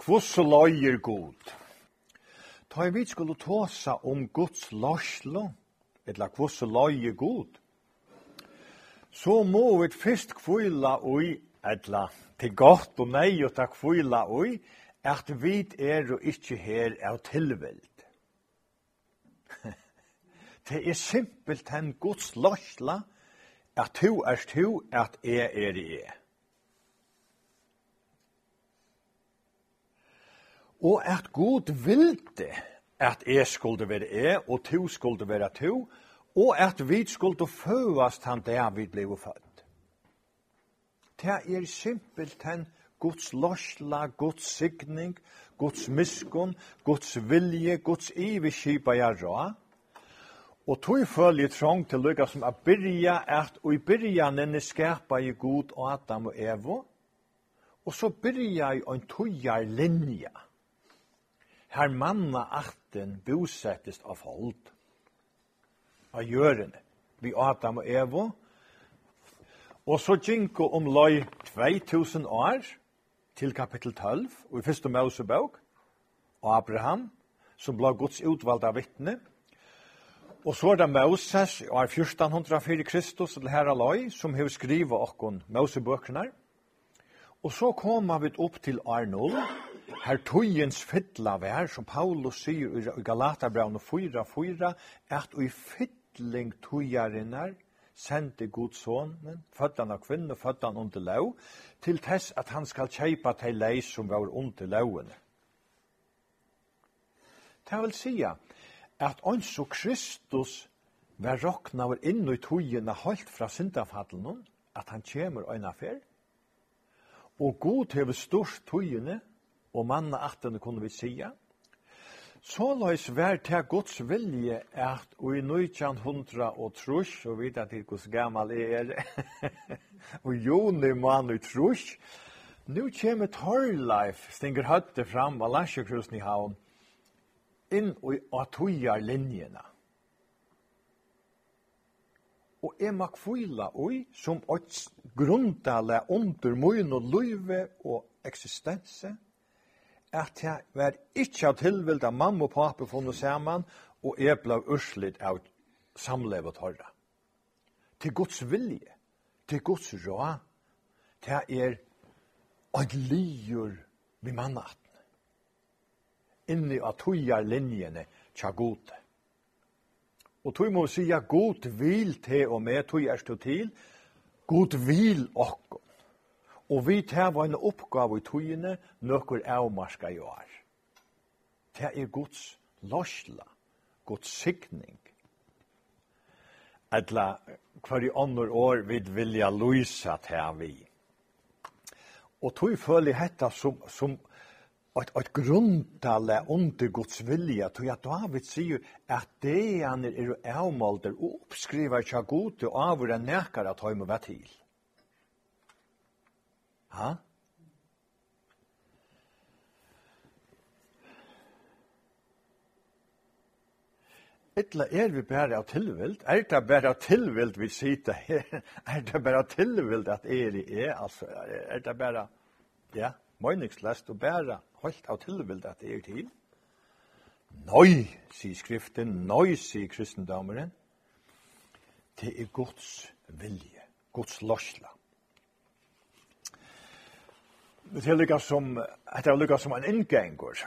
kvosso loyer god. Ta vit vi skulle tåsa om Guds løslo, etla kvosso loyer god, så må vi fest kvila ui, etla til godt og nei og ta kvila ui, at vi er og ikkje her av tilveld. Det er simpelt en Guds løsla, at tu er tu at er er jeg. og at Gud vilde at jeg skulle være jeg, og to skulle være to, og at vi skulle føast han der vi ble født. Det er simpelthen Guds losla, Guds signing, Guds miskunn, Guds vilje, Guds iveskipa jeg rå. Og tog følge trång til lykka som a byrja at og i byrjanen skapa i god Adam og Evo, og så byrja i en togjar linja her manna achten bosettest av hold? Av gjørende vi Adam og Evo, og så gjenko om løy 2000 år til kapittel 12, og i første Mosebok, og Abraham, som ble Guds utvalgte vittne, Og så er det Moses, og er 1404 Kristus, til herre løy, som har skrivet okkon Mosebøkene. Og så kommer vi opp til Arnold, her tøyens fytla vær, som Paulus sier i Galaterbraun 4-4, at i fytling tøyarinnar, sendte Guds son, føddan av kvinne, føddan under lov, til tess at han skal kjeipa til leis som var under lovene. Det vil sija at onso Kristus var rokna var inn i tøyene holdt fra syndafallen, at han kjemur øyna fer, og god hever stort tøyene, og manna atten kunne vi sia. Så løys vær til Guds vilje at og i 1900 og trus, og vet at det hos gammal er, og juni mann og trus, nu kjem Torleif, stinger høtte fram av Lasjekrusen i havn, inn og atujar linjena. Og jeg må kvila oi som et grundale under møyen og løyve og eksistense, at jeg var ikke av tilvild at mamma og pappa funnet sammen, og jeg ble urslit av samlevet høyre. Til Guds vilje, til Guds råd, til er at lier vi mannaten. Inni at tøyer linjene tja gode. Og tøy må sija god vil til og med, tøy er stå til, god vil okkom. Og vi tar en oppgave i togene nøkker avmarska i år. Det er Guds løsla, Guds sikning. Etla hver i andre år vil vilja løysa til vi. Og tog føler hetta som, som et, et grunntale under Guds vilja, tog at David sier at det han er avmalder og oppskriver seg god og avgjøre nekar at høyme var til. Ha? Etla er vi bare av tilvild? Er det bare av tilvild vi sitter her? Er det bare av tilvild at er i er? Altså, er det bare, ja, møyningslest og bare holdt av tilvild at er til? Nøy, sier skriften, nøy, sier kristendomeren. Det er Guds vilje, Guds lorsla det er lykka som, det er lykka som en inngengur.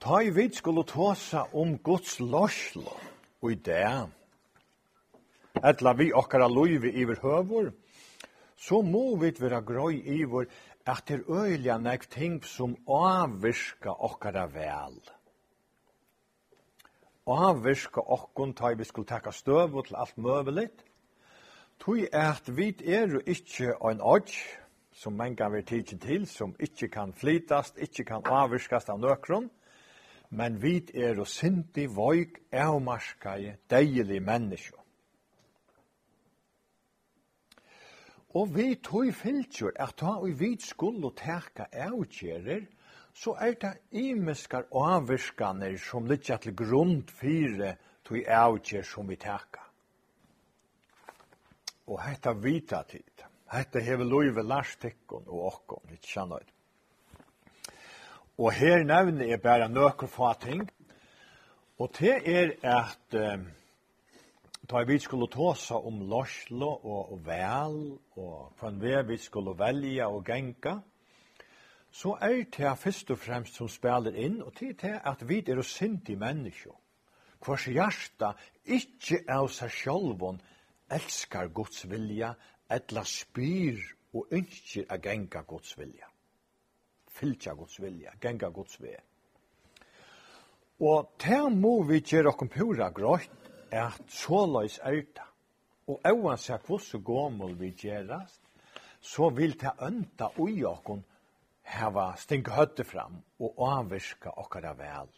Ta i vid skulle tåsa om Guds lorslo og i det, etla vi okkara loivi iver høvor, så må vi vera grøy iver at det er øyla nek ting som avvirska okkara vel. Avvirska okkon ta i vi skulle taka støv til alt møvelit, tog er at vi er jo ikkje ein odj, som man kan være tidsen til, som ikke kan flytast, ikke kan avvirskast av nøkron, men vit er og sinti voik eumarskai deilig menneskjo. Og vi tog fylgjur at da vi vit skulle teka avgjerer, så er det imeskar avvirskaner som litt til grund fire tog avgjer som vi teka. Og hetta vita tid. Hetta hevur loyvi lars og okkum vit skannur. Og her nevner jeg bare nøkker få ting. Og det er at um, da vi skulle tåsa om lorslo og, og vel, og på en vei vi skulle velja og genka, så er det først og fremst som spiller inn, og det er at vi er sint i mennesker. Hvers hjärsta, ikke av seg sjølvån, elskar Guds vilja, etla spyr og ønsker a genga Guds vilja. Fylgja Guds vilja, genga Guds vilja. Og til må vi gjøre okkur pura grått at såløys er det. Og oansett hvordan gommel vi gjerast, så vil det ønta ui okkur hava stinga høtte fram og avvirka okkara vel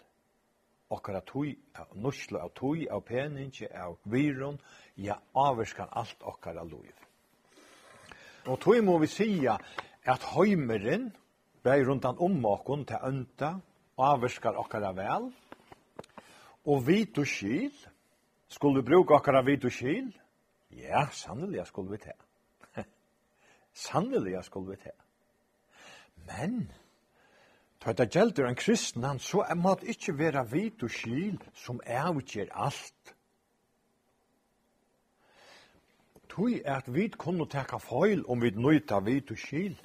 okkara tui, nuslu av tui, av peningi, av virun, ja, avverskan alt okkara luiv. Og tui må vi sia at heimeren, bei rundan om okkon til ønta, avverskar okkara vel, og vit og skil, skulle vi bruka okkara vit og skil? Ja, sannelig skulle vi til. sannelig skulle vi til. Men, Ta det gjelder en kristnan, så er mat ikkje vera vit og skil som avgjer alt. Tui er at vi kunne teka feil om vi nøyta vit og skil.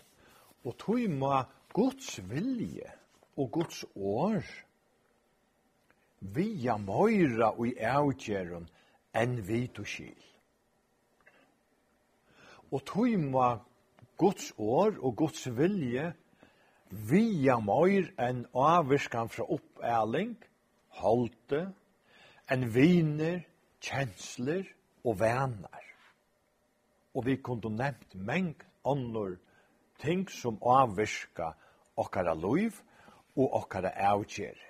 Og tui må Guds vilje og Guds år via møyra og i avgjøren enn vit og skil. Og tui må Guds år og Guds vilje via møyr enn avvirskan fra oppæling, halte, enn viner, kjensler og venner. Og vi kunne nevnt mengt annor ting som avvirka okkara loiv og okkara avgjerer.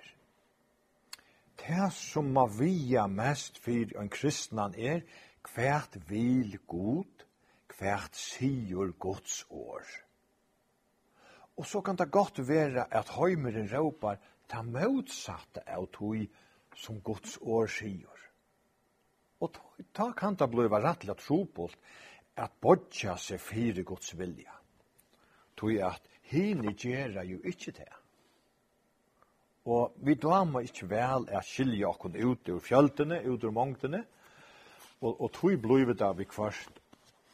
Det som ma via mest fyr en kristnan er, kvært vil god, kvært sigur Guds år. Og så kan det godt være at heimeren råpar ta motsatte av tog som Guds år sier. Og ta kan det bliva rettelig trobult at bodja seg fire Guds vilja. Tog at hini gjerra jo ikkje det. Og vi dama ikkje vel er skilja okkon ut ur fjöltene, ut ur mongtene, og, og tog blivet av vi kvart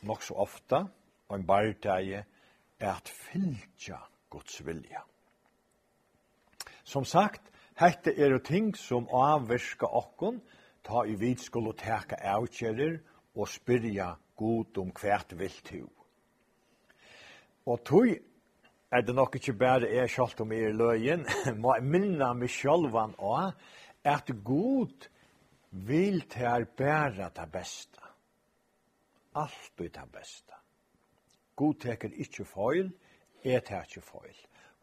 nok så ofta, og en bardeie, at fylgja Guds vilja. Som sagt, hette er jo ting som avvirka okkon, ta i vid skulle teka avkjerir og spyrja god om hvert vilt hu. Og tog er det nok ikke bare jeg sjalt om er løyen, må jeg minna meg sjølvan av at god vil til bæra det beste. Alt er det beste. God teker ikkje feil, jeg teker feil.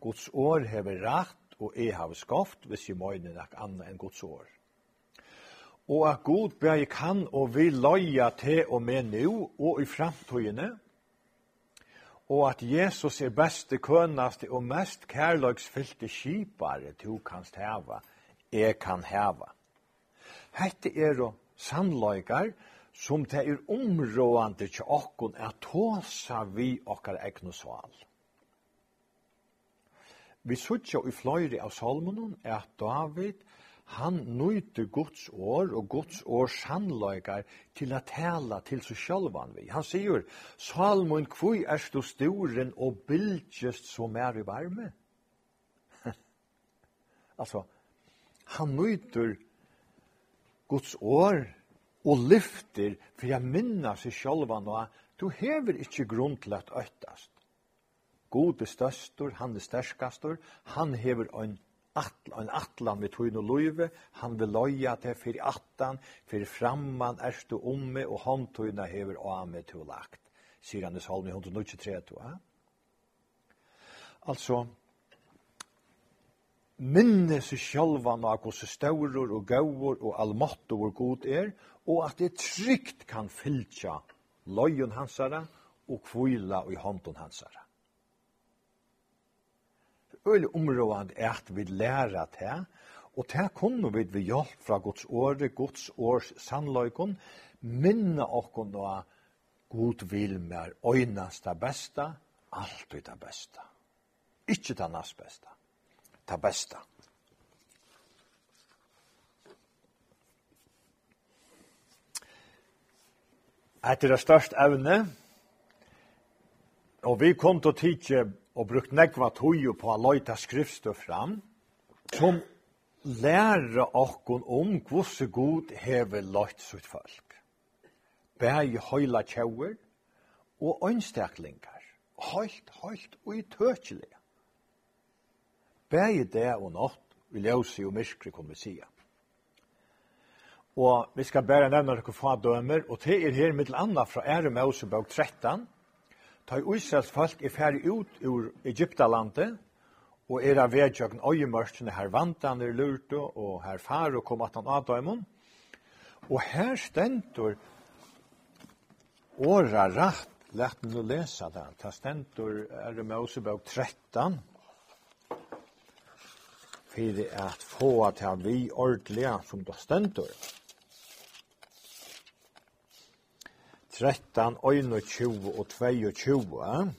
Guds år hever rett, og jeg har skaft, hvis jeg møyne nok annet enn Guds år. Og at God bare kan og vil løye til og med nå og i fremtøyene, og at Jesus er beste, kønaste og mest kærløgsfylte skipare du kanst heva, jeg kan heva. Hette er og sannløygar, som det er områdande til okkon er tåsa vi okkar egnu sval. Vi suttja i fløyri av salmonen er at David, han nøyte Guds år og Guds år sannløygar til at tala til seg sjálvan vi. Han sier, Salmon, kvui er du storen og bildgjest som er i varme? altså, han nøyter Guds år og lyfter for jeg minna seg sjálva nå, du hever ikkje grunn til at øytast. God er størstor, han er sterskastur, han hever en atl, en atlan vi tog noe løyve, han vil løya til fyrir attan, fyrir framman erstu omme, og han tøyna hever ame til lagt, sier han i salmi 123. Ja? Altså, minne seg sjálvan av hos staurur og gaur og almatto og god er, og at det trygt kan fylltja løyen hansara og kvila i hånden hansara. Øylig områdand er at vi lærer til, og til kunne vi ved hjelp fra Guds åre, Guds års sannløykon, minne okkon da god vil mer øynast det beste, alt det beste. Ikke det næst beste ta besta. Etter det største evne, og vi kom til å tidsje og brukt nekva tøyo på å løyta skriftstø fram, som lærer okkon om hvordan god hever løyt sitt folk. Bæg høyla tjauer og ønstaklingar, høylt, høylt og i tøtjelig bæði dag og nátt, vi ljósi og myrskri, kunne vi sija. Og vi skal bare nevne noen få dømer, og det er her mitt anna fra Ære Mosebøk 13, ta Israels folk er ferdig ut ur Egyptalandet, og er av vedjøkken øyemørkene her vantan er lurte, og her far og kom at han avdøymon. Og her stendur åra rett, lett nu lesa det, ta stendur Ære Mosebøk 13, fyrir at få at han vi ordelig som det stendur. 13, 21 og 22.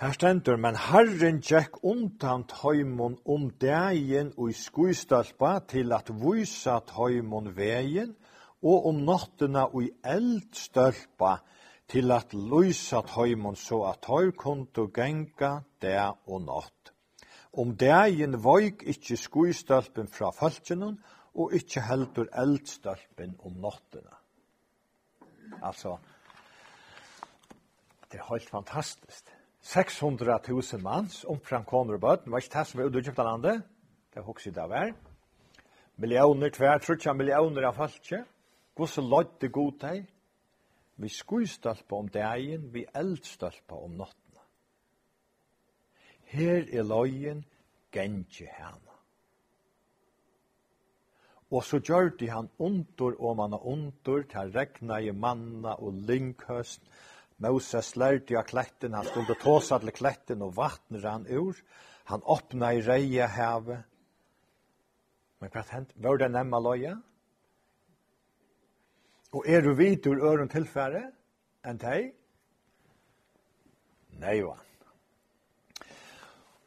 Her stendur, men Herren tjekk undan tøymon om degen og i skuistalpa til at vysa tøymon vegin, og om nottena og i eldstølpa til at lysa tøymon så at tøy kundu genga det og natt. Om dagen voik ikkje skuistølpen fra fölkjennom, og ikkje heldur eldstølpen om nottena. Altså, det er helt fantastisk. 600.000 mans, omfram koner og bøten, var ikke det som var utgjøpt av landet? Det er hokset av hver. Millioner, tver, trutja millioner av fölkje. Gosse lodde god deg. Vi skuistølpa om dagen, vi eldstølpa om notten her er løyen gengje hana. Og så gjør de han ondur og manna ondur, til regna i manna og lynghøst. Moses lærte av kletten, han skulle tåsa til kletten og vattnet han ur. Han åpna i reia heve. Men hva hent? Var det nemma loja? Og er du vidur øren tilfære enn deg? Nei, vann.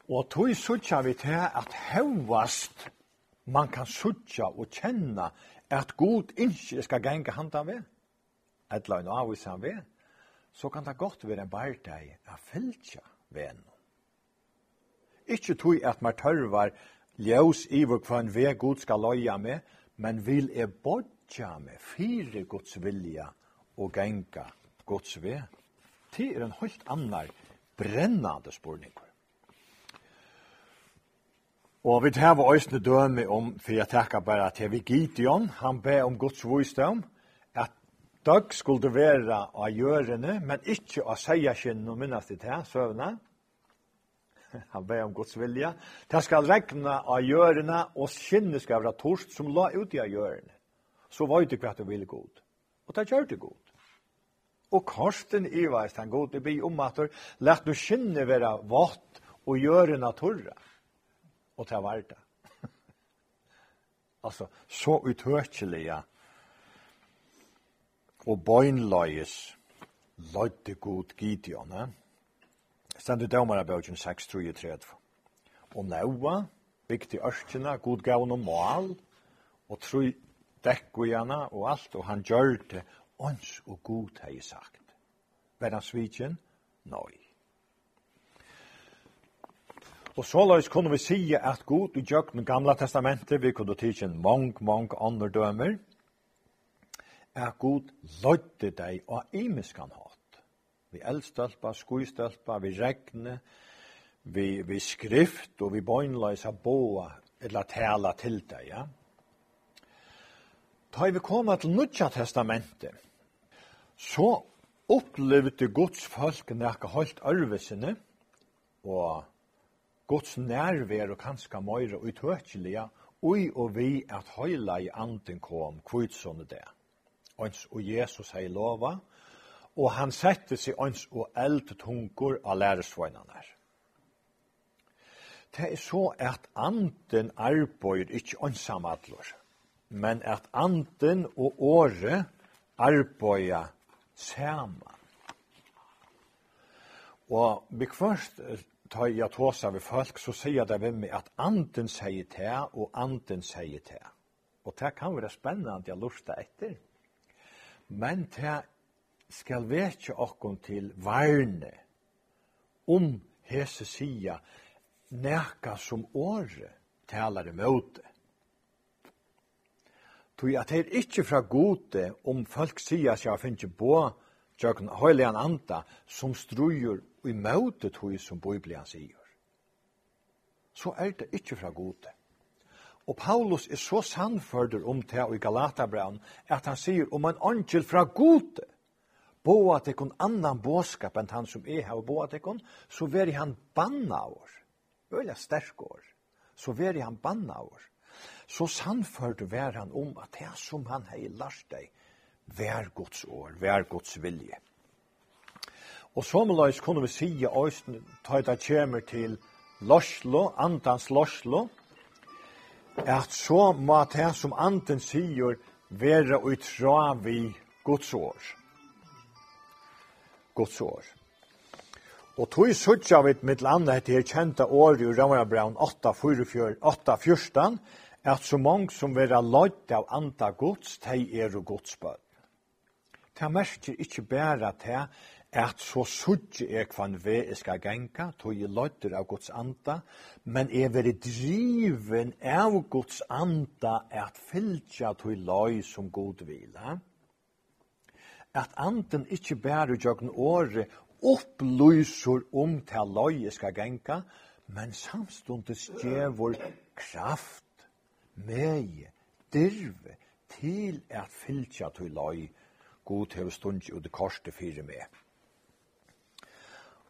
Og tog suttja vi til at hevast man kan suttja og kjenna at god ikke skal genge handa ved, etla en avvis han ved, så kan det godt være en bardeg a fylgja ved no. Ikke tog at man tørvar ljøs iver hva en ved god skal loja med, men vil e bodja med fire gods vilja og genga gods ved. Det er en helt annar brennande spurningur. Og vi tar vår øyne døme om, for jeg takker bare til vi Gideon, han ber om Guds visdom, at dag skulle være av gjørende, men ikke av seierskinn og minnes det til, søvne. Han ber om Guds vilja. Det skal regne av gjørende, og skinnet skal være torst som la ut i av gjørende. Så var det hva du ville god. Og det gjør det god. Og korsten i veist han god, det blir om at lett du skinnet være vått og gjørende torre og til var det. altså, så uthørkjelige og bøgnløyes løyde god Gideon, eh? Stendu dømar av bøgjen 6.33. Og nøyva, bygde ørkene, god gav og mål, og tro dekku og alt, og han gjør det, ons og god har jeg sagt. Var han svidjen? Nøy. Og såleis kunne vi si at god i djøkken gamla testamentet, vi kunne tige en mange, mange andre dømer, er god løyde deg og imiskan hatt. Vi eldstølpa, skuistølpa, vi regne, vi, vi skrift og vi bøgnløysa boa, eller tala til deg, ja. Da vi kom til nødja testamentet, så opplevde Guds folk nekka holdt arvesene, og Guds nærvær og kanska møyre utøkjelige, ui og vi at høyla i anden kom kvitsånne det. Ons og Jesus hei lova, og han sette seg ons og eld tungur av læresvøynene her. Det er så at anden arbeider ikke ansamadler, men at anden og året arbeider saman. Og vi først tar jag tåsa vid folk så sier det med meg at anden sier til, og anden sier til. Og det kan vara spännande jeg lusta etter. Men det skal vekja okkon til varne om hese sia neka som åre talar imot det. Tui at det er ikkje fra gode om folk sia seg finnes på tjøkken høylian anda som strujur i møte tog som Bibelen sier, så er det ikke fra gode. Og Paulus er så sannførder om det i Galatabraun, at han sier om en angel fra gode, bo at ikon annan båskap enn han som er her, og bo at ikon, så veri han banna år, øyla sterk år, så veri han banna år. Så sannførder vær han om at det som han hei lars deg, vær Guds år, vær Guds vilje. Og somleis kunne vi sige òsne, ta det kjemer til Loslo, Antans Loslo, at så må det som anden sier være utra vi Guds år. Guds år. Og tog suttja vi mitt landa etter her kjenta år i Ramarabraun 8.14, at så mange som vera løyt av anda gods, de er og godsbød. Det merker ikke bare til at så suttje er kvann ve jeg skal genka, tog jeg løyter av Guds anda, men er veri driven av Guds anda at fylgja tog løy som god vila. At anden ikkje bærer jøgn åre opplyser om til løy jeg skal genka, men samstundes djevor kraft, meg, dirve, til at fylgja tog løy, god hevstund i korset korste fire meg.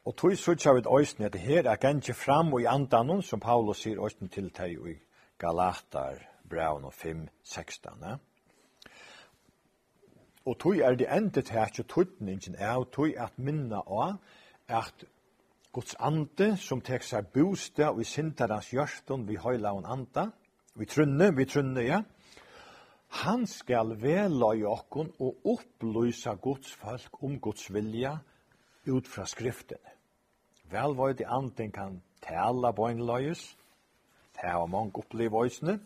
Og tog sutja vid òsne at her er gengje fram og i andanon som Paulus sier òsne til teg i Galatar, braun og 5, 16. Og tog er det endet her ikke tøytningen er, og tog at minna av at Guds ande som tek seg bostad og i sintarans hjørstun vi høyla og anda, vi trunne, vi trunne, ja, han skal vela i okkon og opplysa Guds folk om Guds vilja ut fra skriftene. Vel var det anten kan tala bøgnløyes, det har mange opplevd øysene,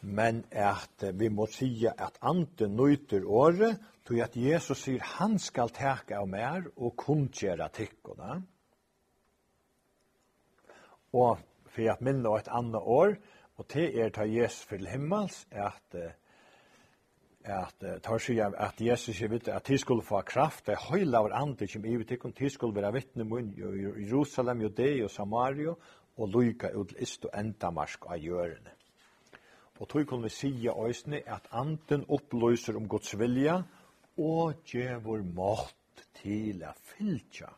men at vi må sige at anten nøyter året, tog at Jesus sier han skal teka av mer og kundgjera tikkene. Og for at minne et annet år, og til er ta Jesus for himmels, er at at uh, tar sig at Jesus sig vitt at tiskul få kraft det heila av ande som i kun kon skulle vera vittne mun i Jerusalem Judea og Samaria og luka ut ist og enda marsk av jørene. Og tog kun vi sia øysne at anden uppløser om Guds vilja og gjevur makt til a fylja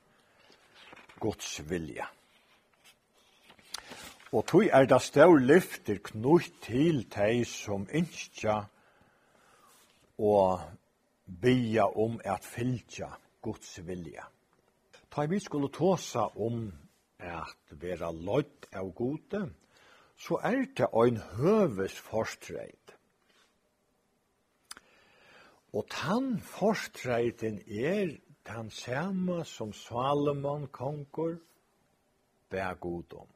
Guds vilja. Og tog er det stør lyfter knutt til teg som innskja og bia om at fylgja Guds vilja. Ta vi skulle tåsa om at vera løyt av gode, så er det ein høves forstreit. Og tann forstreiten er tann sama som Salomon konger bær god om.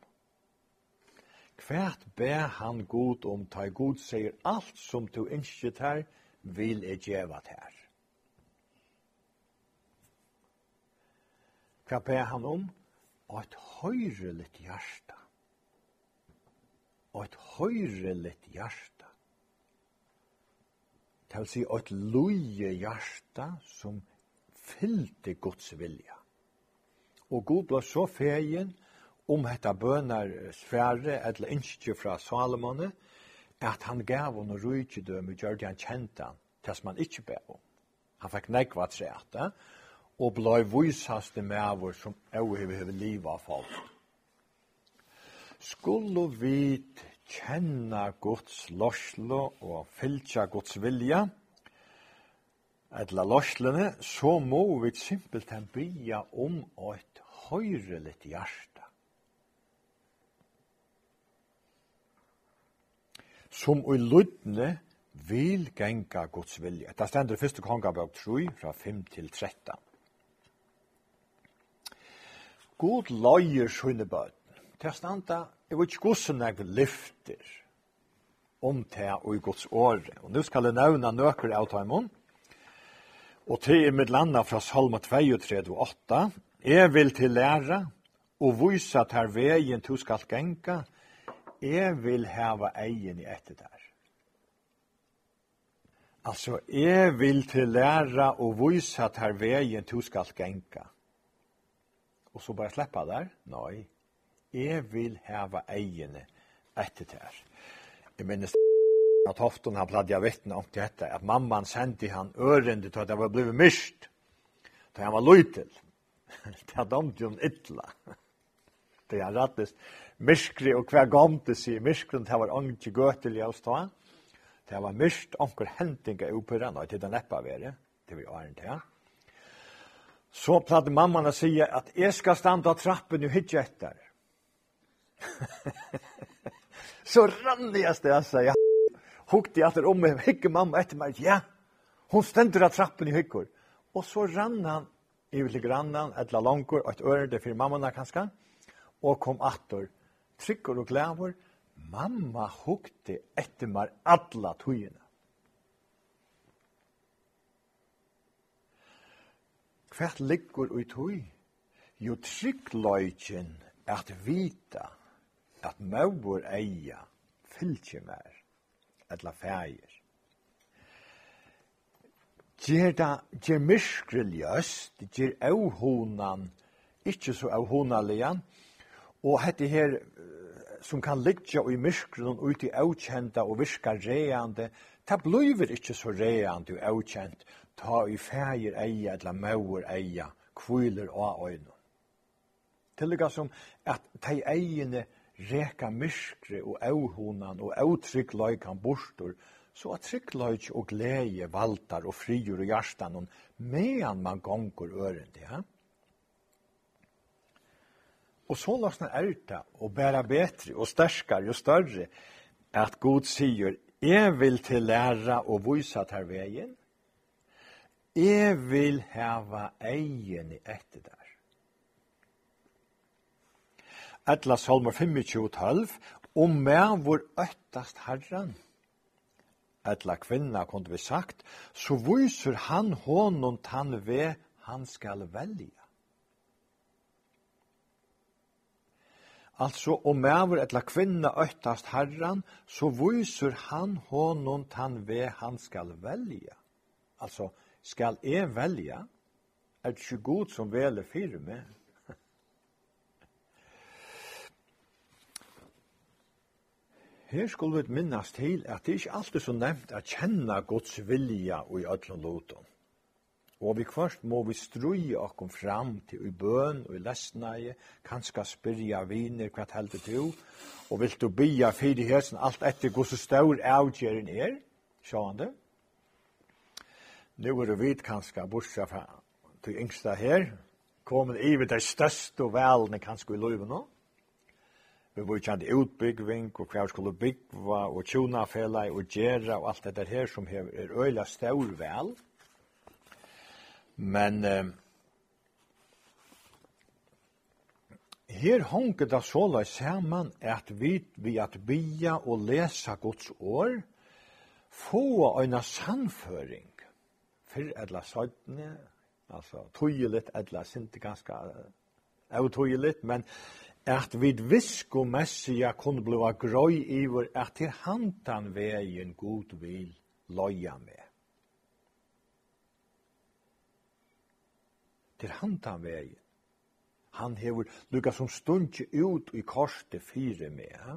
Kvært bær han god om, ta god sier alt som du innskjett her, vil jeg djeva her. Hva ber han om? Og et høyreligt hjerte. Og et høyreligt hjerte. Det vil si et loje hjerte som fyllte Guds vilja. Og Gud ble så fegen om hetta bønar sfære, eller innskje fra Salomone, at han gav hon rujtjedøm og gjør det han kjente han, til som han ikke ber om. Han fikk nekva trete, og blei vysaste mever som overhever hever livet av folk. Skulle vi kjenne Guds lorslo og fylltja Guds vilja, etla lorslene, så må vi simpelthen bya om et høyrelig hjert. som i lydne vil genga Guds vilje. Det stender i første kongabøk 3, fra 5 til 13. God løyer sine bøten. Det standa, jeg vet ikke hvordan jeg lyfter om det og i Guds åre. Og nå skal jeg nevne nøkker av Taimon. Og til i mitt landa fra Salma 32 og 8. Jeg vil til læra og vise at her veien du skal genga, og jeg vil hava egen i etter der. Altså, jeg vil til læra og vise at her veien du skal genka. Og så bare sleppa der? Nei. Jeg vil hava egen etter der. Jeg minnes at Hofton han pladde jeg vittne om til dette, at mamman sendte han ørende til at jeg var blevet mist, Da han var løytel. Det hadde om til hun ytla det han rattist. Myskri og hver gamte sier myskren, det var anki gøtelig av stå. Det var myrst anker hentinga upphyrra, nå, til den eppa vere, til vi åren til. Så platt mamman å si at jeg skal standa trappen og hitje etter. så rann jeg sted, jeg sier, hukte jeg etter om meg, hikker mamma etter meg, ja, hun stender av trappen i hykkur. Og så rann han, i vil grannan, et la langkor, og et ørende fyrir mamman kanskje, og kom attor. Trykker og glæver, mamma hukte etter meg alla tøyene. Hvert ligger ui tøy? Jo tryggløyken at vita at maur eia fylgje mer, etla fægir. Gjer da, gjer myskre ljøst, gjer auhonan, ikkje så auhonalian, Og hette her som kan ligga i myskron ut i avkjenta og virka reande, ta blir ikkje så reande og avkjent, ta i fægir eia eller maur eia, kviler og øyne. Tillega som at de eiene reka myskre og avhonan og avtryggløykan bostor, så at tryggløyk og glede valtar og frigjur og hjertan, medan man gonger ørende, ja? Og så lassna är det och bära bättre och sterskare och större att god sier, jeg vil till lära och vysa här vägen. jeg vil heva egen i etter där. Etla Salmer 25-12, om meg vår øttast herren. Etla kvinna kunde vi sagt, så viser han honom tann ved han skal velja. Altså, om mæver etla kvinna øttast herran, så viser han honom tan ve han skal velja. Altså, skal e velja? Er det ikke god som vele fyrir med? Her skulle vi minnas til at det ikke alltid så nevnt at kjenne Guds vilja i ødlund loton. Og vi kvart må vi struje okkom fram til i bøn og i lesnaie, kanska spyrja viner hva heldur du, og vilt du bya fyrir hesen alt etter gos så staur avgjerin er, sjående. Nu er det vidt kanska bortsa fra til yngsta her, komin i vid det største og velne kanska i løyven nå. Vi var kjent utbyggving og hva skulle byggva og tjona og gjerra, og alt det her som er øyla staur vel. Men eh, her honker det sola saman at vi vi at bia og lesa Guds år få eina sannføring for edla søytene, altså tøyelit edla sinti ganska av tøyelit, men at vi visko messia kunne blua grøy iver at til hantan vegin god vil loja med. til handan vegin. Han hevur lukka som stundje ut i korset fyre med. Ha?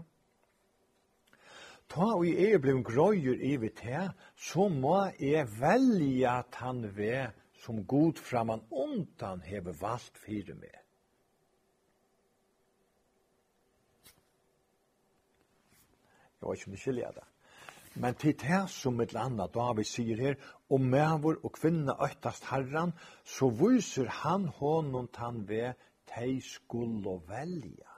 Ta og jeg er blevet grøyer i vitt her, så må jeg velja at han vei som god framan undan hever valgt fyre med. Jeg vet ikke om du skiljer det. Men til det som et eller annet vi sier her, om mævor og kvinna øytast herran, så viser han honom tan ved tei skulle velja.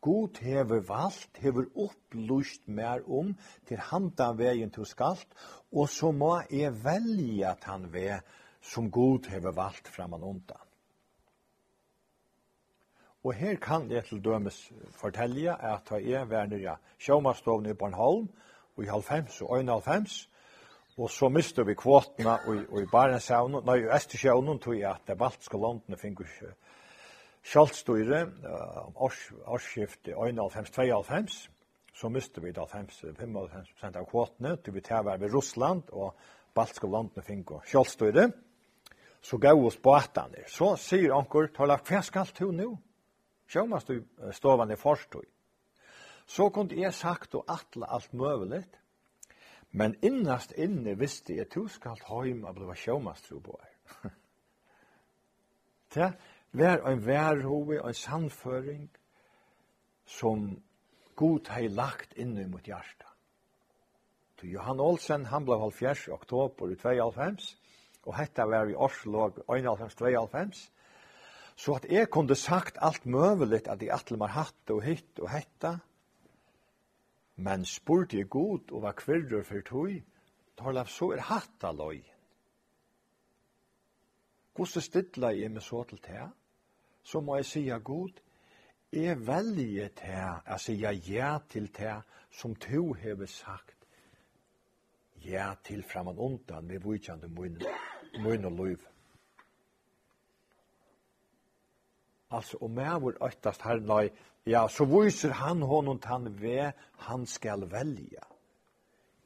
God hever valgt, hever opplust mer om til handa vegin til skalt, og så må jeg velja tan ved som God hever valgt framan undan. Og her kan jeg til dømes fortelle at jeg var nere sjåmarstovn i Bornholm, og i 90 og 91, og så miste vi kvotene i, i Barentshavn, nei, i Østersjøvn, tog jeg at det baltiske landene fikk ikke sjølvstyre, års, årsskiftet 91-92, så miste vi da 95 av kvotene, til vi tar ved Russland, og baltiske landene fikk sjølvstyre, så gav oss båtene. Så sier anker, tar lagt, hva skal du nå? Sjånast du stovan er forstøy. Så kunde jeg sagt og atle alt møveligt, men innast inne visste jeg du skal heim og bliva sjåmast tro på her. Det var en værhove, en sannføring, som god hei lagt inne mot hjarta. Så Johan Olsen, han ble 70 oktober i 2005, og hetta var i Oslo 91-92, Så at jeg kunne sagt alt møvelig at jeg atle mar hatt og hitt og hetta, men spurte jeg god og var kvirrur for tog, Torlaf, så er hatt av løyen. Hvordan stidla jeg meg så til det? Så må jeg sige god, jeg velger det, jeg sier ja til det som to har sagt, ja til framan undan, vi vujtjande mun, mun og løyve. Altså, og med øktast her, nei, ja, så viser han honom tann ve han skal velja.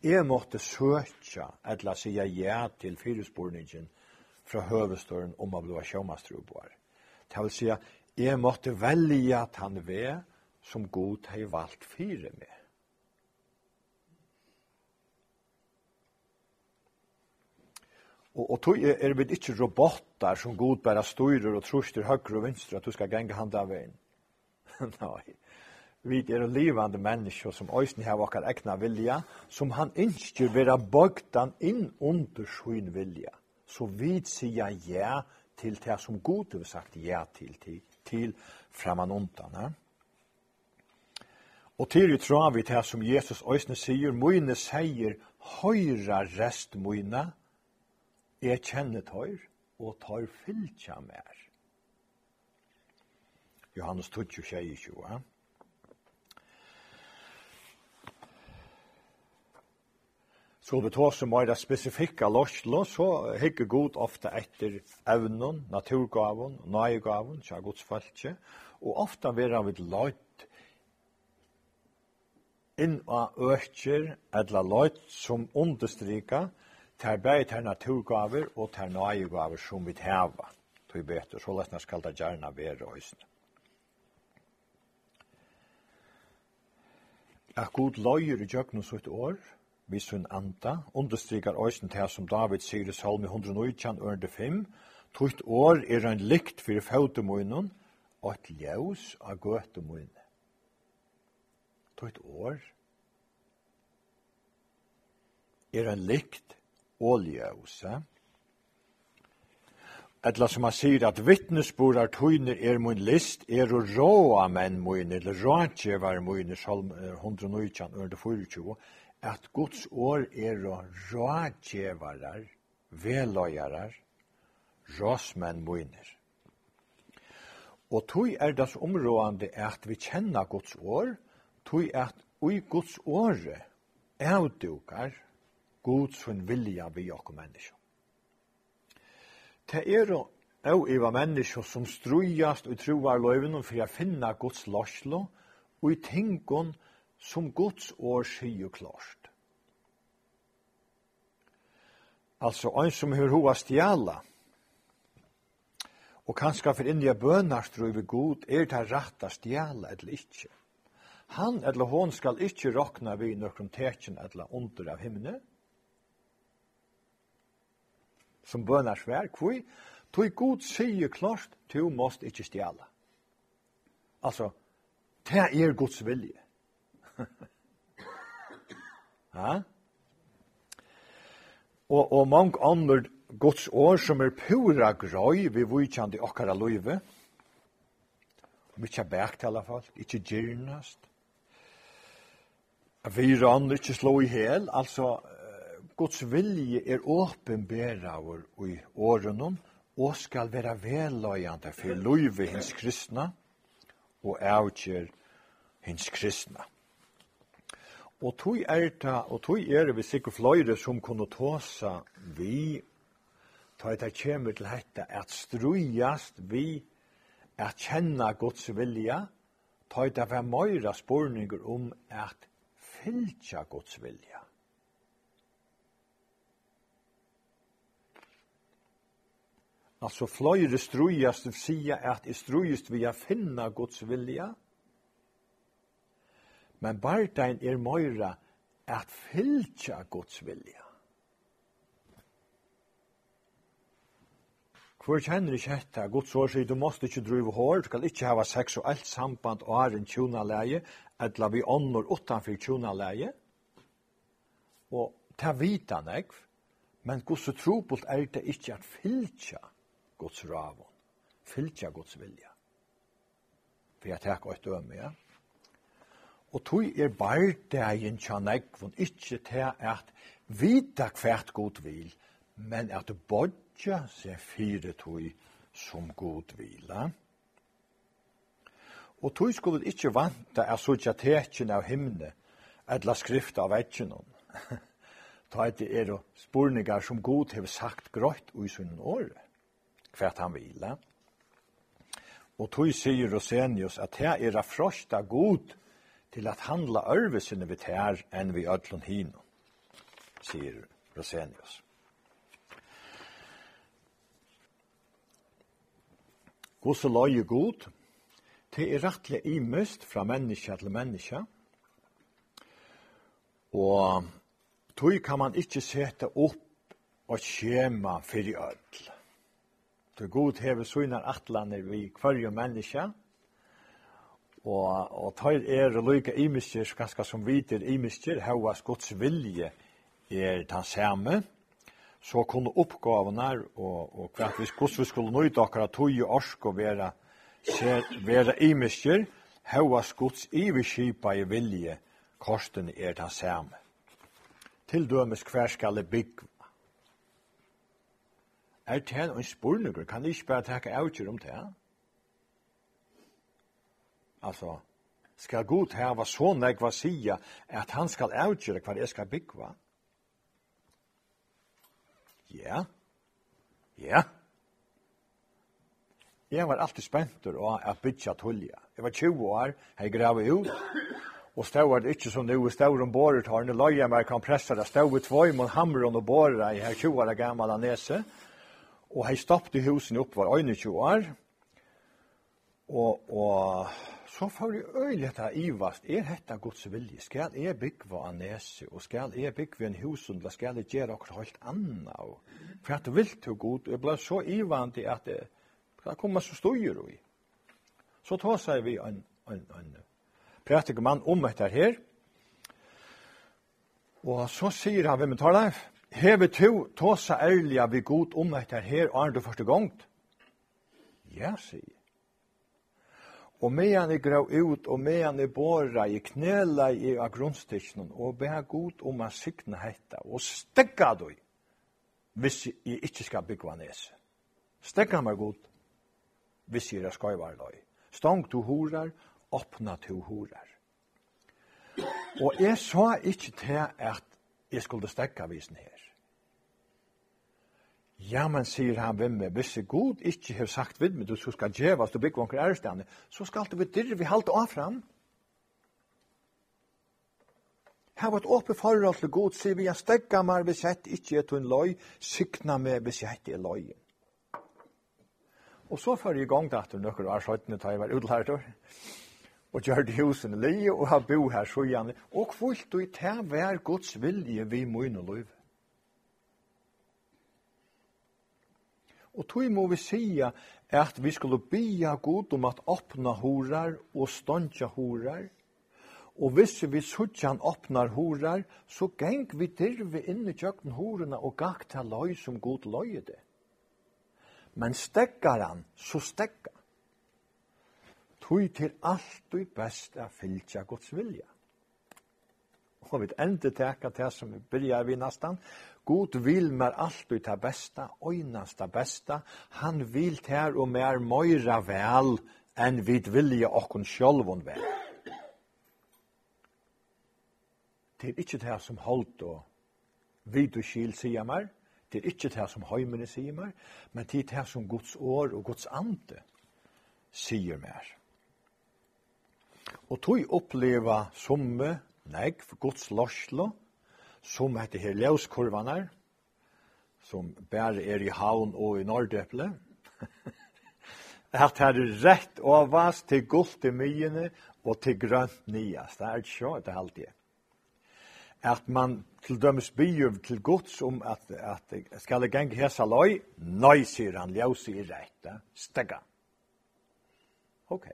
Jeg måtte søtja, etla sija ja til fyrirsporningen fra høvestøren om å blåa sjåmastruboar. Det vil sija, jeg måtte velja tann ve som god hei valgt fyre med. Og, og tog er, er vi ikke robotar som god bare styrer og truster høyre og vinstre at du skal genge hand av veien. Nei. Vi er livande mennesker som òsne har våkar egna vilja, som han ønsker vera bøgtan inn under sin vilja. Så vi sier ja til det som god har sagt ja til, til, til framan undan. Ja? Og til vi tror vi det som Jesus òsne sier, mine sier, høyra rest mine, Jeg kjenner tøyr, og tøyr fylltja mer. Johannes 20, 22. Så vi tar som er det spesifikka lorslo, så hikker god ofte etter evnen, naturgaven, nøyegaven, tja godsfaltje, og ofte vil han vi løyt inn av økker, eller løyt som understryka, tar bæði tar naturgaver og tar nøyegaver som vi hava. Tui betur, så lesna skal det gjerna være òsne. At god løyer i djøknu sutt år, vi sunn anda, understrykar òsne til som David sier i salmi 119, ørende 5, Tutt år er ein likt fyrir fautemunnen, og et ljøs av gøtemunnen. Tutt år er ein likt åljøse. Etla som han sier at vittnesbord er tøyner er mun list, er og råa menn mun, eller rådgjevar mun, salm 119, under 24, at Guds år er og rådgjevarar, veløyarar, råsmenn mun. Og tøy er das områdande at vi kjenner Guds år, tøy er at ui Guds åre avdukar god sin vilja vi okko menneskje. Det er og eva menneskje som strujast og troar løyvnum for å finna Guds lorslo og i tingon som Guds år sier klart. Altså, ein som hur hoa stjala, og kanskje for inni a bønarstrøy vi god, er det rett a stjala eller ikkje. Han eller hon skal ikkje rokna vi nøkron tekjen eller under av himmelen, som bønar svær, kvui, tog god sier klart, du måst ikkje stjala. Altså, det er Guds vilje. ja? Og, og mange andre Guds år som er pura grøy, vi vujkjande okkara løyve, mykje bækt i alla fall, ikkje gyrnast. Vi rann ikkje slå i hel, altså Guds vilje er åpenbæraver i årenom, og skal være veløyende for løyve hins kristna, og avgjør hins kristna. Og tog er det, og tog er det vi sikkert fløyre som kunne tåsa vi, ta det kommer til dette, at strujast vi at kjenna Guds vilja, ta det var møyra spårninger om at fylja Guds vilja. Alltså fløyre strujast och sia att i strujast vi a finna Guds vilja. Men bardein er møyra at fylgja Guds vilja. Hvor kjenner ikke dette? Guds år sier, du måste ikke drive hår, du skal ikke hava sex og alt samband og er en tjonaleie, eller vi ånder utanfyr tjonaleie. Og ta vita nekv, men Guds trobult er det ikke at fylgja. Guds ravon. Fylgja Guds vilja. For jeg tek og et døme, ja. Og tog er bare det jeg en kjannekvun, ikke til at vita hvert god vil, men at bodja seg fire tog som god vila. Og tog skulle ikke vanta at sutja tekin av himne, etla skrifta av vetjunon. Ta etter er og spurningar som god hever sagt grått ui sunn året hvert han vila. Og tog sier Rosenius at her er frøsta god til at handla ørvesene vi her enn vi ødlun hino, sier Rosenius. Gosse loje god, det er rettelig imøst fra menneske til menneske, og tog kan man ikke sette opp og skjema fyrir ødl til god hever synar atlaner vi kvarje menneske, og, og tar er lyka imiskir, ganske som vitir imiskir, hevas gods vilje er den samme, så kunne oppgavene og, og hvert hvis gods vi skulle nøyde akkurat tog og orsk og vera, ser, vera imiskir, hevas gods iverskipa i vilje, korsten er den samme. Til dømes hver skal bygg Er det en spurninger? Kan jeg ikke bare takke avgjør om det? Altså, skal Gud hava så negva sia at han skal avgjøre hva jeg skal byggva? Ja, ja. Jeg var alltid spent og at bytja tullja. Jeg var 20 år, jeg grave ut, og stod var det ikke som nu, stod om boret har, nu løy jeg meg kan pressa det, stod i tvøy mot hamron og boret i her 20 år gammal av nese, Og hei stoppte husen opp var 21 år. Og, og så får vi øyelig etter ivast. Er dette Guds vilje? Skal jeg bygge av nese? Og skal jeg bygge en hus? Eller skal jeg gjøre noe helt annet? For at du vil til god. Jeg ble så ivant i at det, det kommer så støyer i. Så tar seg vi en, en, en prætiker mann om etter her. Og så sier han, hvem tar det? Hever to tåsa ærliga vi god om etter her, og er du første gongt? Ja, sier Og medan jeg grav ut, og medan jeg båra, jeg knela i av grunnstikken, og be god om å sikna hetta, og stegga du, hvis jeg ikke skal byggva nese. Stegga meg god, hvis jeg er skaivar løy. Stang to horar, åpna to horar. Og jeg sa ikke til at jeg skulle stegga visen her. Ja, men, sier han ved meg, hvis jeg god ikke har sagt ved meg, du skal djevas, du bygger vanker ærestene, så skal du bedyrre vi halte av fram. Her var et åpne forhold til god, sier vi, jeg stegger meg hvis jeg ikke er til en løy, sykna meg hvis jeg ikke er løy. Og så før i gang da, etter nøkker var skjøttene tar jeg var utlært år, og gjør det husen li, og har bo her, så gjerne, og kvult og i te vær gods vilje vi må inn og løyve. Og tog må vi sija at vi skulle bia god om at åpna horar og ståndja horar. Og hvis vi suttjan åpnar horar, så geng vi dirve inn i tjøkken horarna og gakk til løy som god løy det. Men stekkar han, så stekka. Tog til alt og best er fylltja gods vilja. Og vi enda teka til som vi byrja vi nastan, God vil mer alt ut det besta, øynast det besta. Han vil ter og mer møyra vel enn vid vilja okkon sjolvon vel. Det er ikkje det som holdt og vid og skil sier mer. Det er ikkje det som høymene sier mer, men det er det som Guds år og Guds ande sier mer. Og tog oppleva somme, nei, for Guds lorslo, som heter her Leuskurvanar, som bare er i havn og i Nordøple. at her er rett vas til gult i myene og til grønt nias. Det er ikke så, det er alltid. At man til dømes byr til gods om at, at skal det genge hesa løy, nøy, sier han, ljøs i rett, stegga. Ok,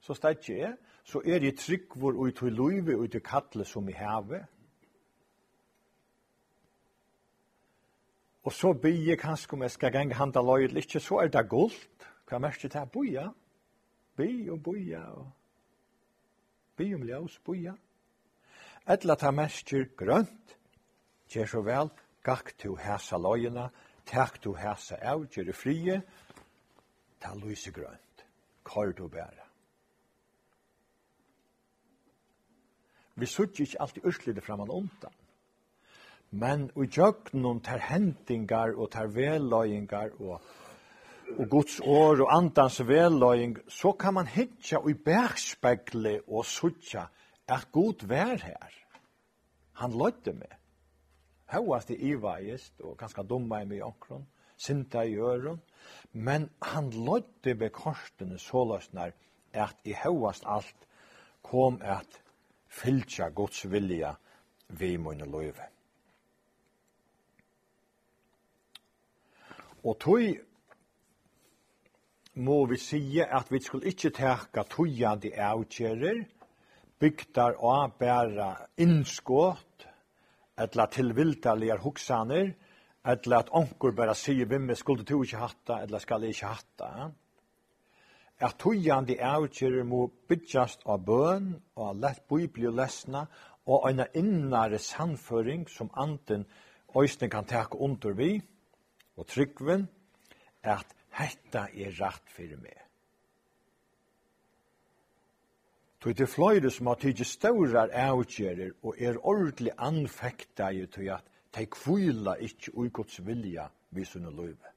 så stegg jeg, så er jeg tryggvor ut i løyve ut i kattle som i havet, Og så byr jeg kanskje om jeg skal gange handa løyet litt, ikke, så er det guldt. Hva merker det? Boja. By og boja. Og... By om ljøs, boja. Etla ta merker grønt. Gjer så vel, gakk til hæsa løyene, takk til hæsa av, gjer det frie. Ta lyse grønt. Kår du bæra. Vi sutt ikke alltid urslidet framan undan. Men og tjøknum ter hendingar og ter velløyingar og, og Guds år og andans velløying, så kan man hitja i bergspegle og sutja at Gud vær her. Han løyde meg. Hauast i ivaist og ganska dumma i mig omkron, sinta i øron, men han løyde meg korsene såløsnar at i hauast alt kom at fylja Guds vilja vi munne løyve. Og tøy må vi sige at vi skulle ikke teka tøyande avkjærer, bygdar og bæra innskått, etla tilvildalige hoksaner, etla at onkur bæra sige vimme skulle du ikke hatta, etla skal ikke hatta. At tøyande avkjærer må byggjast av bøn, og lett bibli og lesna, og eina innare sannføring som anten øysten kan teka under vi, og tryggven at hetta er rett fyrir meg. Tog til fløyre som har tidsi staurar avgjerer og er ordentlig anfekta i tog at de kvila ikkje ui gods vilja vi sunne løyve.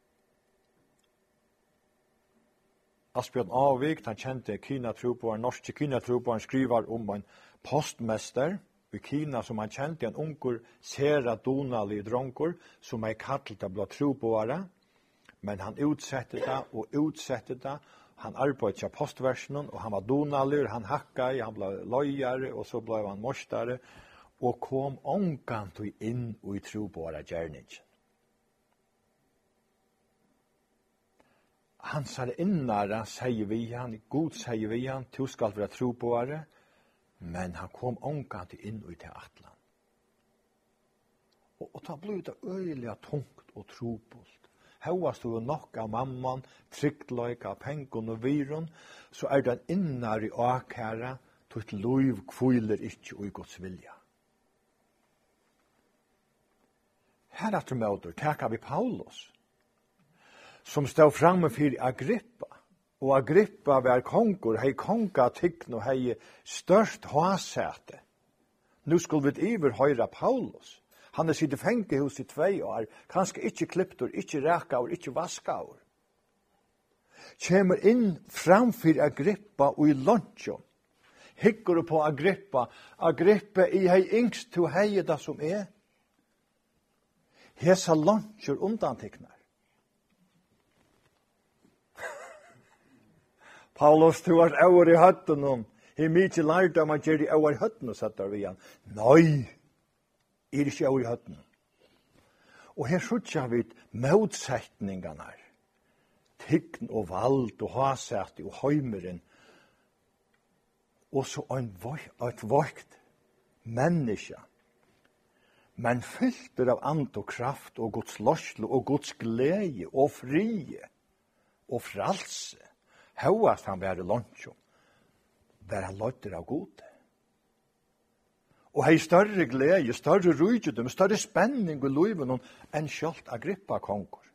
Asbjørn Avik, han kjente kina troboaren, norske kina troboaren, skriver om en postmester, i Kina som han kjente en unger, sera donalig dronker, som er kallet av blå troboare, men han utsette det og utsette det, han arbeidde til postversjonen, og han var donalig, han hakket, han ble løyere, og så ble han morstere, og kom ångant inn og i troboare Han sa det innare, sier vi han, god sier vi han, du skal være tro på henne, men han kom ångant inn i til atlan. Og, og ta blod ut av øyelig tungt og trobult. Hauast du nok av mamman, tryggtløyk av pengon og viron, så er den innar i akæra, tutt loiv kviler ikkje og i gods vilja. Her at du møter, teka vi Paulus, som stod framme fyrir Agrippa, og Agrippa var kongur, hei konga tykn og hei størst hasete. Nu skulle vi iver høyra Paulus. Han er sitte fengt hos i tvei år, kanskje ikkje klipptur, ikkje rækaur, ikkje vaskaur. Kjemur inn framfyr Agrippa og i lunchum. Hikkur på Agrippa, Agrippa i hei yngst to hei da som er. Hesa lunchur undantiknar. Paulus, du er over i høtten om. He mykje lærte om at jeg er over i høtten og setter vi igjen. Nei, er ikke over i høtten. Og her sjukker vi motsetningene her. Tykn og vald og hasæt og høymeren. Og så en vakt, vakt menneske. Men fylter av and og kraft og Guds løsle og Guds glede og frie og fralse. Hauast han var i lunch. Var han løyter av god. Og hei større glede, større rujudum, større spenning i loiven enn kjølt Agrippa kongur.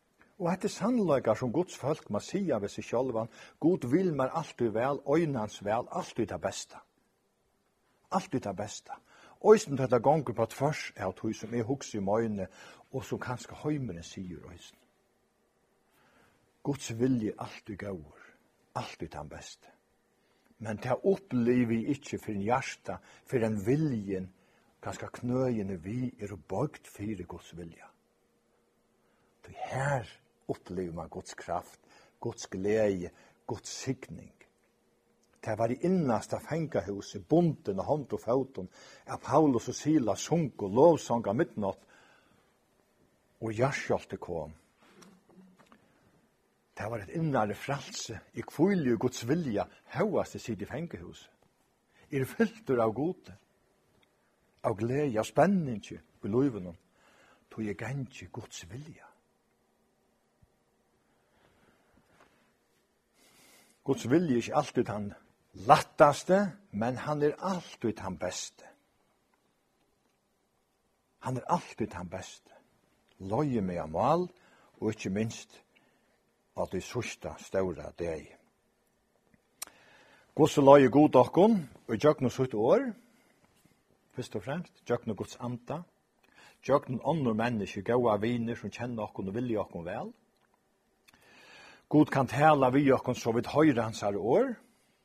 Og hette sannløyga som Guds folk må sia ved seg sjálvan, Gud vil mer alltid vel, øynans vel, alltid det besta. Alltid det besta. Øysten til det gonger på tvers er at hun som er hukse i møyne, og som kanskje høymeren sier øysten. Guds vilje alltid gaur alltid den beste. Men det opplever vi ikke for en hjärsta, for en viljen, kanskje knøyene vi er bøgt for Guds vilja. Det her opplever man Guds kraft, Guds glede, Guds sikning. Det var det innaste fengahuset, bunden og hånd og foten, av Paulus og Sila sunk og lovsang av midnatt, og hjertskjølte kom, Det var et innare fralse, i kvile og Guds vilja, hauast i sitt i fengehus. Er fyltur av gode, av glede, av spenning i løyven, tog jeg gengi Guds vilja. Guds vilja er ikke alltid han lattaste, men han er alltid han beste. Han er alltid han beste. Løye meg av mal, og ikke minst av de sørste større deg. Guds løye god okkon, og gjøkne sutt år, først og fremst, gjøkne Guds anta, gjøkne andre mennesker, gode viner som kjenner okkon og vilje okkon vel. God kan tala vi okkon så vidt høyre hans her år,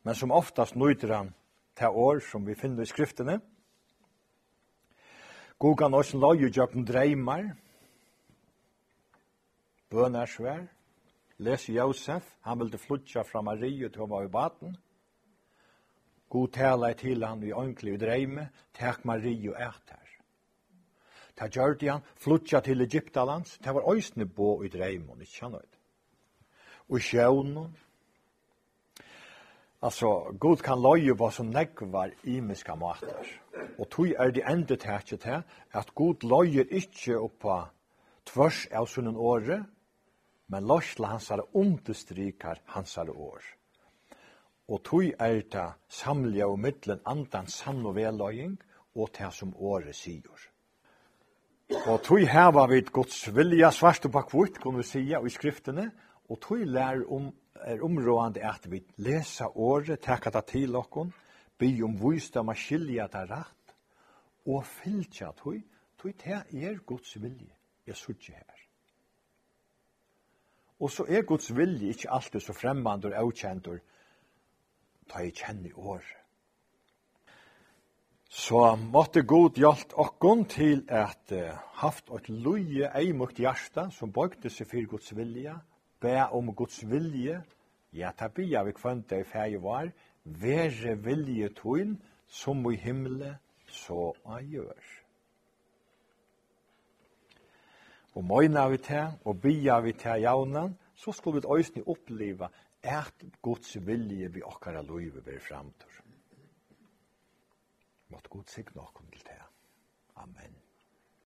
men som oftast nøyder han til år som vi finner i skriftene. God kan også løye gjøkne dreimer, bønersvær, Les Josef, han ville flutja fra Marie til han var i baten. God tala til han i ønkli og dreime, tek Marie og et her. Ta gjørte han, flutja til Egyptalands, det var øysne bo i dreimon, ikke han. Og sjøvnen, Altså, Gud kan løye hva som negvar imiska mater. Og tog er det enda her til at Gud løyer ikke oppa tvers av sunnen året, men lorsla hansara understrykar hansara år. Og tui er ta samlja og middelen andan sann og veløying og ta som året sigur. Og tui heva vid Guds vilja svart og bakvort, kunne vi sija i skriftene, og tui lær om, er områdande at vi lesa året, teka ta til okkon, by om vysdom a skilja ta rett, og fylltja tui, tui ta er Guds vilje, jeg sutje her. Og så er Guds vilje ikke alltid så fremmandur og avkjentur, ta i kjenni år. Så måtte god hjelp okkon til at uh, haft et loje eimukt hjärsta som bøgte seg for Guds vilje, be om Guds vilje, ja tabia vi kvante i ferie var, være vilje tøyn som i himle så a gjør. og møyna vi til, og bia vi til jaunan, så skulle vi òsni oppleva eit Guds vilje vi okkara loive blir framtur. Måtte Gud signa okkom til det. Amen.